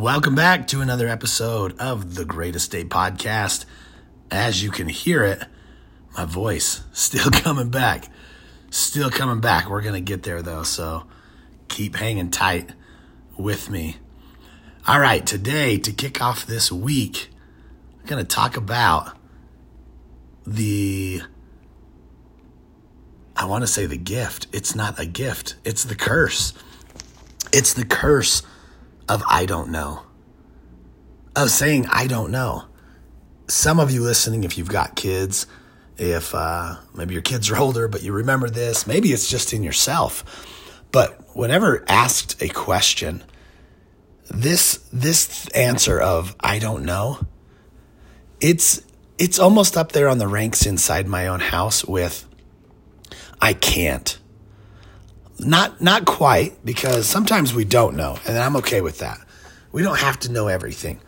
Welcome back to another episode of the Great Estate Podcast. As you can hear it, my voice still coming back. Still coming back. We're going to get there though, so keep hanging tight with me. All right, today to kick off this week, I'm going to talk about the I want to say the gift. It's not a gift, it's the curse. It's the curse of I don't know, of saying I don't know. Some of you listening, if you've got kids, if uh, maybe your kids are older, but you remember this, maybe it's just in yourself. But whenever asked a question, this this answer of I don't know, it's it's almost up there on the ranks inside my own house with I can't. Not not quite because sometimes we don't know, and I'm okay with that. We don't have to know everything.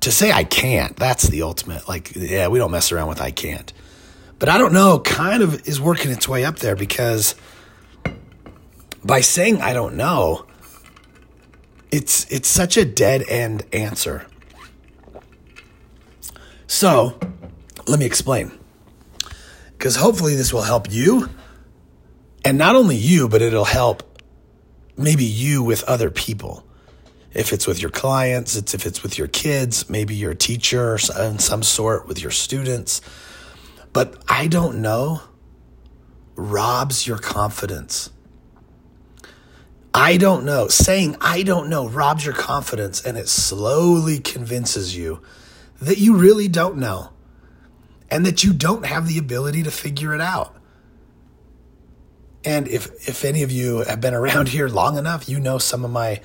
To say I can't, that's the ultimate. Like, yeah, we don't mess around with I can't. But I don't know kind of is working its way up there because by saying I don't know, it's it's such a dead end answer. So, let me explain. Cuz hopefully this will help you and not only you, but it'll help maybe you with other people. If it's with your clients, it's if it's with your kids, maybe you're teacher in some sort with your students. But I don't know robs your confidence. I don't know. Saying I don't know robs your confidence and it slowly convinces you that you really don't know and that you don't have the ability to figure it out. And if if any of you have been around here long enough, you know some of my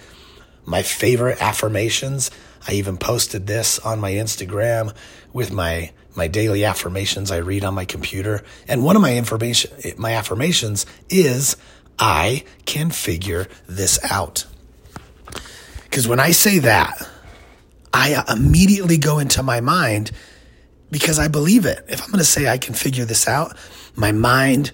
my favorite affirmations. I even posted this on my Instagram with my my daily affirmations I read on my computer. And one of my information my affirmations is I can figure this out. Cuz when I say that, I immediately go into my mind because I believe it. If I'm going to say I can figure this out, my mind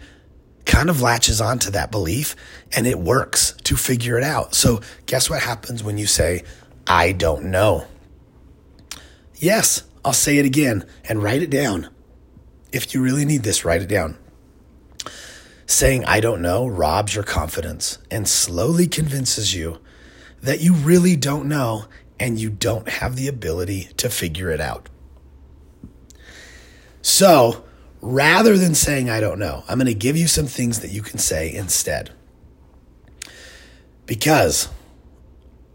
kind of latches onto that belief and it works to figure it out. So, guess what happens when you say, I don't know? Yes, I'll say it again and write it down. If you really need this, write it down. Saying, I don't know, robs your confidence and slowly convinces you that you really don't know and you don't have the ability to figure it out. So, rather than saying, I don't know, I'm going to give you some things that you can say instead. Because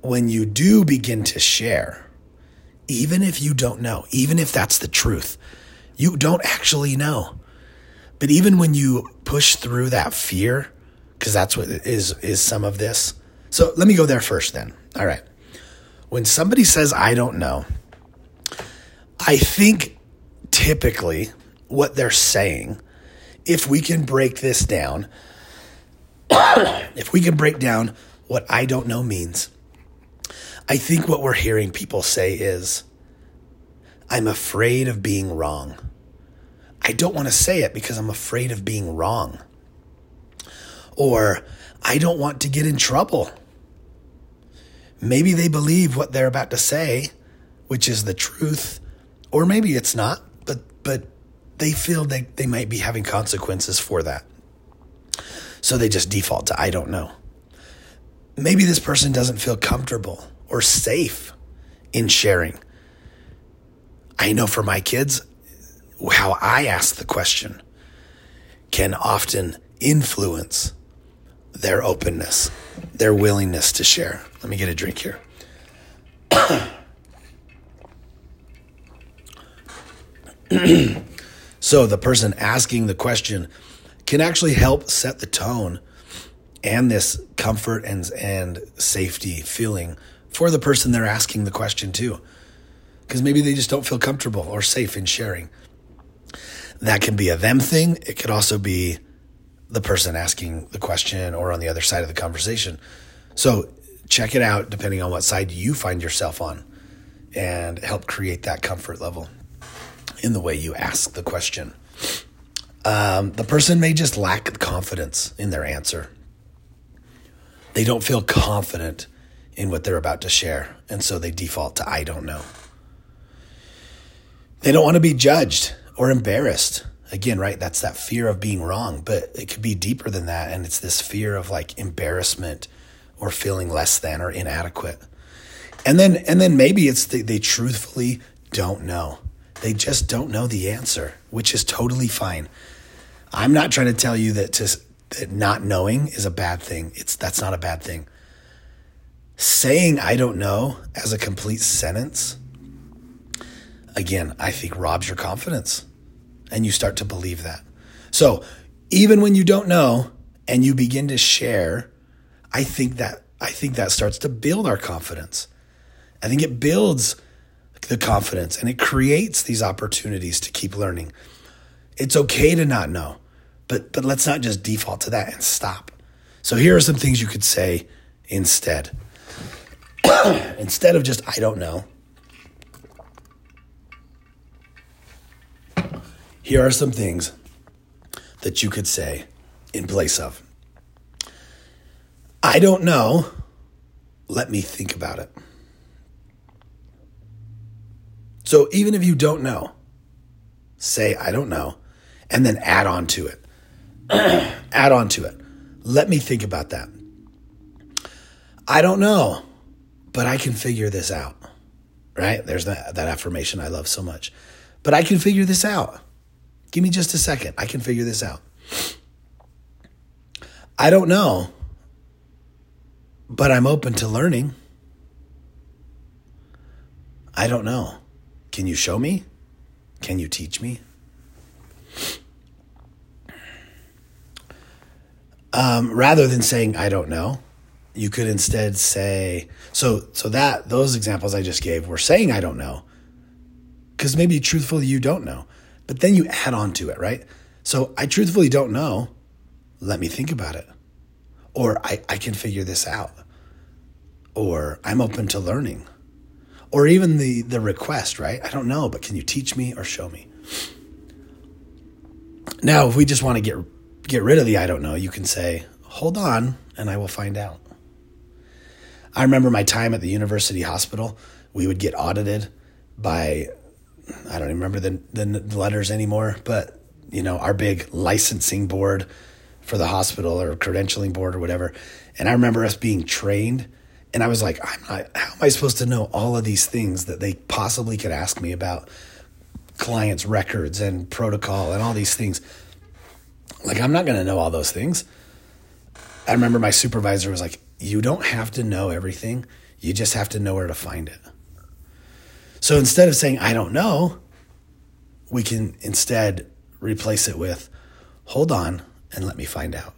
when you do begin to share, even if you don't know, even if that's the truth, you don't actually know. But even when you push through that fear, because that's what is is some of this. So let me go there first then. All right. When somebody says I don't know, I think typically what they're saying, if we can break this down, if we can break down what I don't know means, I think what we're hearing people say is, I'm afraid of being wrong. I don't want to say it because I'm afraid of being wrong. Or I don't want to get in trouble. Maybe they believe what they're about to say, which is the truth, or maybe it's not, they feel they, they might be having consequences for that. So they just default to I don't know. Maybe this person doesn't feel comfortable or safe in sharing. I know for my kids, how I ask the question can often influence their openness, their willingness to share. Let me get a drink here. So the person asking the question can actually help set the tone and this comfort and and safety feeling for the person they're asking the question to. Because maybe they just don't feel comfortable or safe in sharing. That can be a them thing. It could also be the person asking the question or on the other side of the conversation. So check it out depending on what side you find yourself on and help create that comfort level in the way you ask the question. Um, the person may just lack confidence in their answer. They don't feel confident in what they're about to share. And so they default to I don't know. They don't want to be judged or embarrassed. Again, right? That's that fear of being wrong, but it could be deeper than that. And it's this fear of like embarrassment or feeling less than or inadequate. And then, and then maybe it's the, they truthfully don't know. They just don't know the answer, which is totally fine. I'm not trying to tell you that to that not knowing is a bad thing. It's that's not a bad thing. Saying I don't know as a complete sentence again, I think robs your confidence and you start to believe that. So, even when you don't know and you begin to share, I think that I think that starts to build our confidence. I think it builds the confidence and it creates these opportunities to keep learning. It's okay to not know, but but let's not just default to that and stop. So here are some things you could say instead. instead of just I don't know. Here are some things that you could say in place of I don't know. Let me think about it. So even if you don't know, say, I don't know, and then add on to it. add on to it. Let me think about that. I don't know, but I can figure this out. Right? There's that, that affirmation I love so much. But I can figure this out. Give me just a second. I can figure this out. I don't know, but I'm open to learning. I don't know. Can you show me? Can you teach me? Um, rather than saying I don't know, you could instead say so. So that those examples I just gave were saying I don't know, because maybe truthfully you don't know, but then you add on to it, right? So I truthfully don't know. Let me think about it, or I I can figure this out, or I'm open to learning or even the the request, right? I don't know, but can you teach me or show me? Now, if we just want to get get rid of the I don't know, you can say, "Hold on, and I will find out." I remember my time at the university hospital. We would get audited by I don't even remember the the letters anymore, but you know, our big licensing board for the hospital or credentialing board or whatever. And I remember us being trained and I was like, I'm not, how am I supposed to know all of these things that they possibly could ask me about clients' records and protocol and all these things? Like, I'm not going to know all those things. I remember my supervisor was like, You don't have to know everything, you just have to know where to find it. So instead of saying, I don't know, we can instead replace it with, Hold on and let me find out.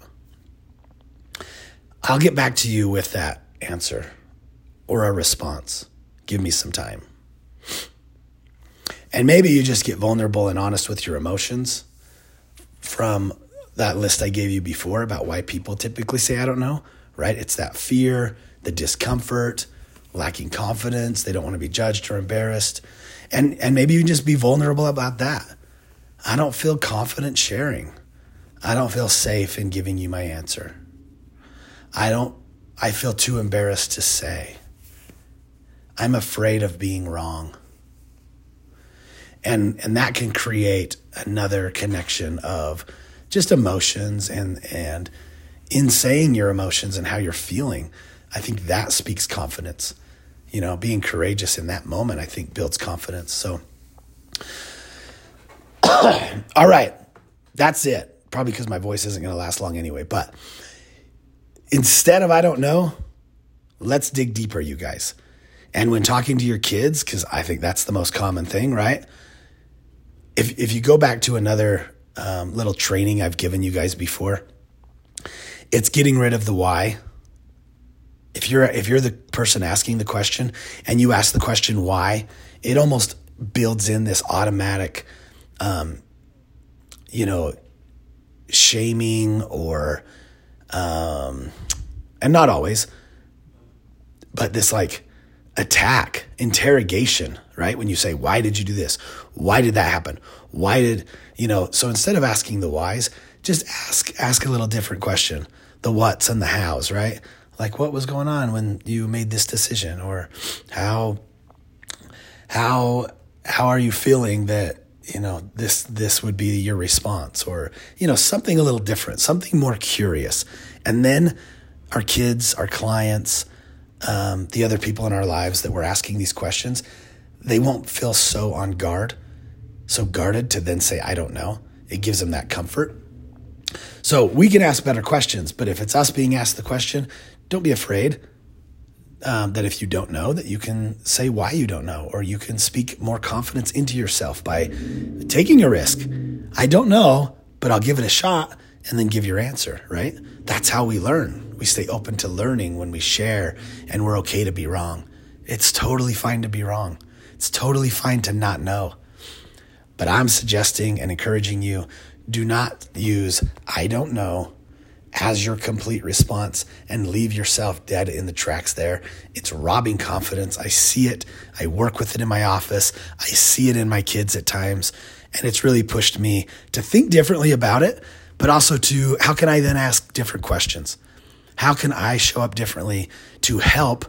I'll get back to you with that answer or a response. Give me some time. And maybe you just get vulnerable and honest with your emotions from that list I gave you before about why people typically say, I don't know, right? It's that fear, the discomfort, lacking confidence. They don't want to be judged or embarrassed. And, and maybe you just be vulnerable about that. I don't feel confident sharing. I don't feel safe in giving you my answer. I don't I feel too embarrassed to say. I'm afraid of being wrong. And and that can create another connection of just emotions and and in saying your emotions and how you're feeling, I think that speaks confidence. You know, being courageous in that moment, I think builds confidence. So all right. That's it. Probably because my voice isn't going to last long anyway, but instead of I don't know, let's dig deeper, you guys. And when talking to your kids, because I think that's the most common thing, right? If, if you go back to another um, little training I've given you guys before, it's getting rid of the why. If you're if you're the person asking the question and you ask the question why, it almost builds in this automatic, um, you know, shaming or um, and not always, but this like attack, interrogation, right? When you say, why did you do this? Why did that happen? Why did, you know, so instead of asking the whys, just ask, ask a little different question, the what's and the hows, right? Like what was going on when you made this decision or how how how are you feeling that you know this this would be your response or you know something a little different something more curious. And then our kids our clients um, the other people in our lives that we're asking these questions they won't feel so on guard so guarded to then say i don't know. It gives them that comfort. So we can ask better questions but if it's us being asked the question don't be afraid um, that if you don't know, that you can say why you don't know, or you can speak more confidence into yourself by taking a risk. I don't know, but I'll give it a shot and then give your answer, right? That's how we learn. We stay open to learning when we share and we're okay to be wrong. It's totally fine to be wrong. It's totally fine to not know. But I'm suggesting and encouraging you do not use I don't know as your complete response and leave yourself dead in the tracks there. It's robbing confidence. I see it. I work with it in my office. I see it in my kids at times. And it's really pushed me to think differently about it, but also to how can I then ask different questions? How can I show up differently to help,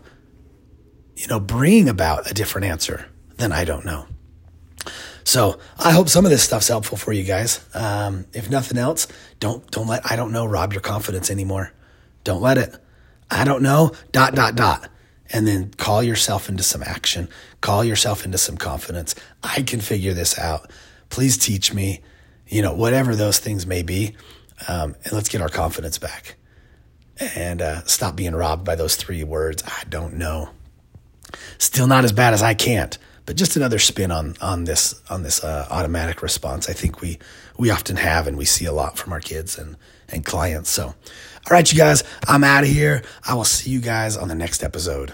you know, bring about a different answer than I don't know? So I hope some of this stuff's helpful for you guys. Um, if nothing else, don't don't let I don't know rob your confidence anymore. Don't let it. I don't know. Dot dot dot. And then call yourself into some action. Call yourself into some confidence. I can figure this out. Please teach me. You know whatever those things may be, um, and let's get our confidence back and uh, stop being robbed by those three words. I don't know. Still not as bad as I can't but just another spin on on this on this uh, automatic response. I think we we often have and we see a lot from our kids and and clients. So, all right, you guys, I'm out of here. I will see you guys on the next episode.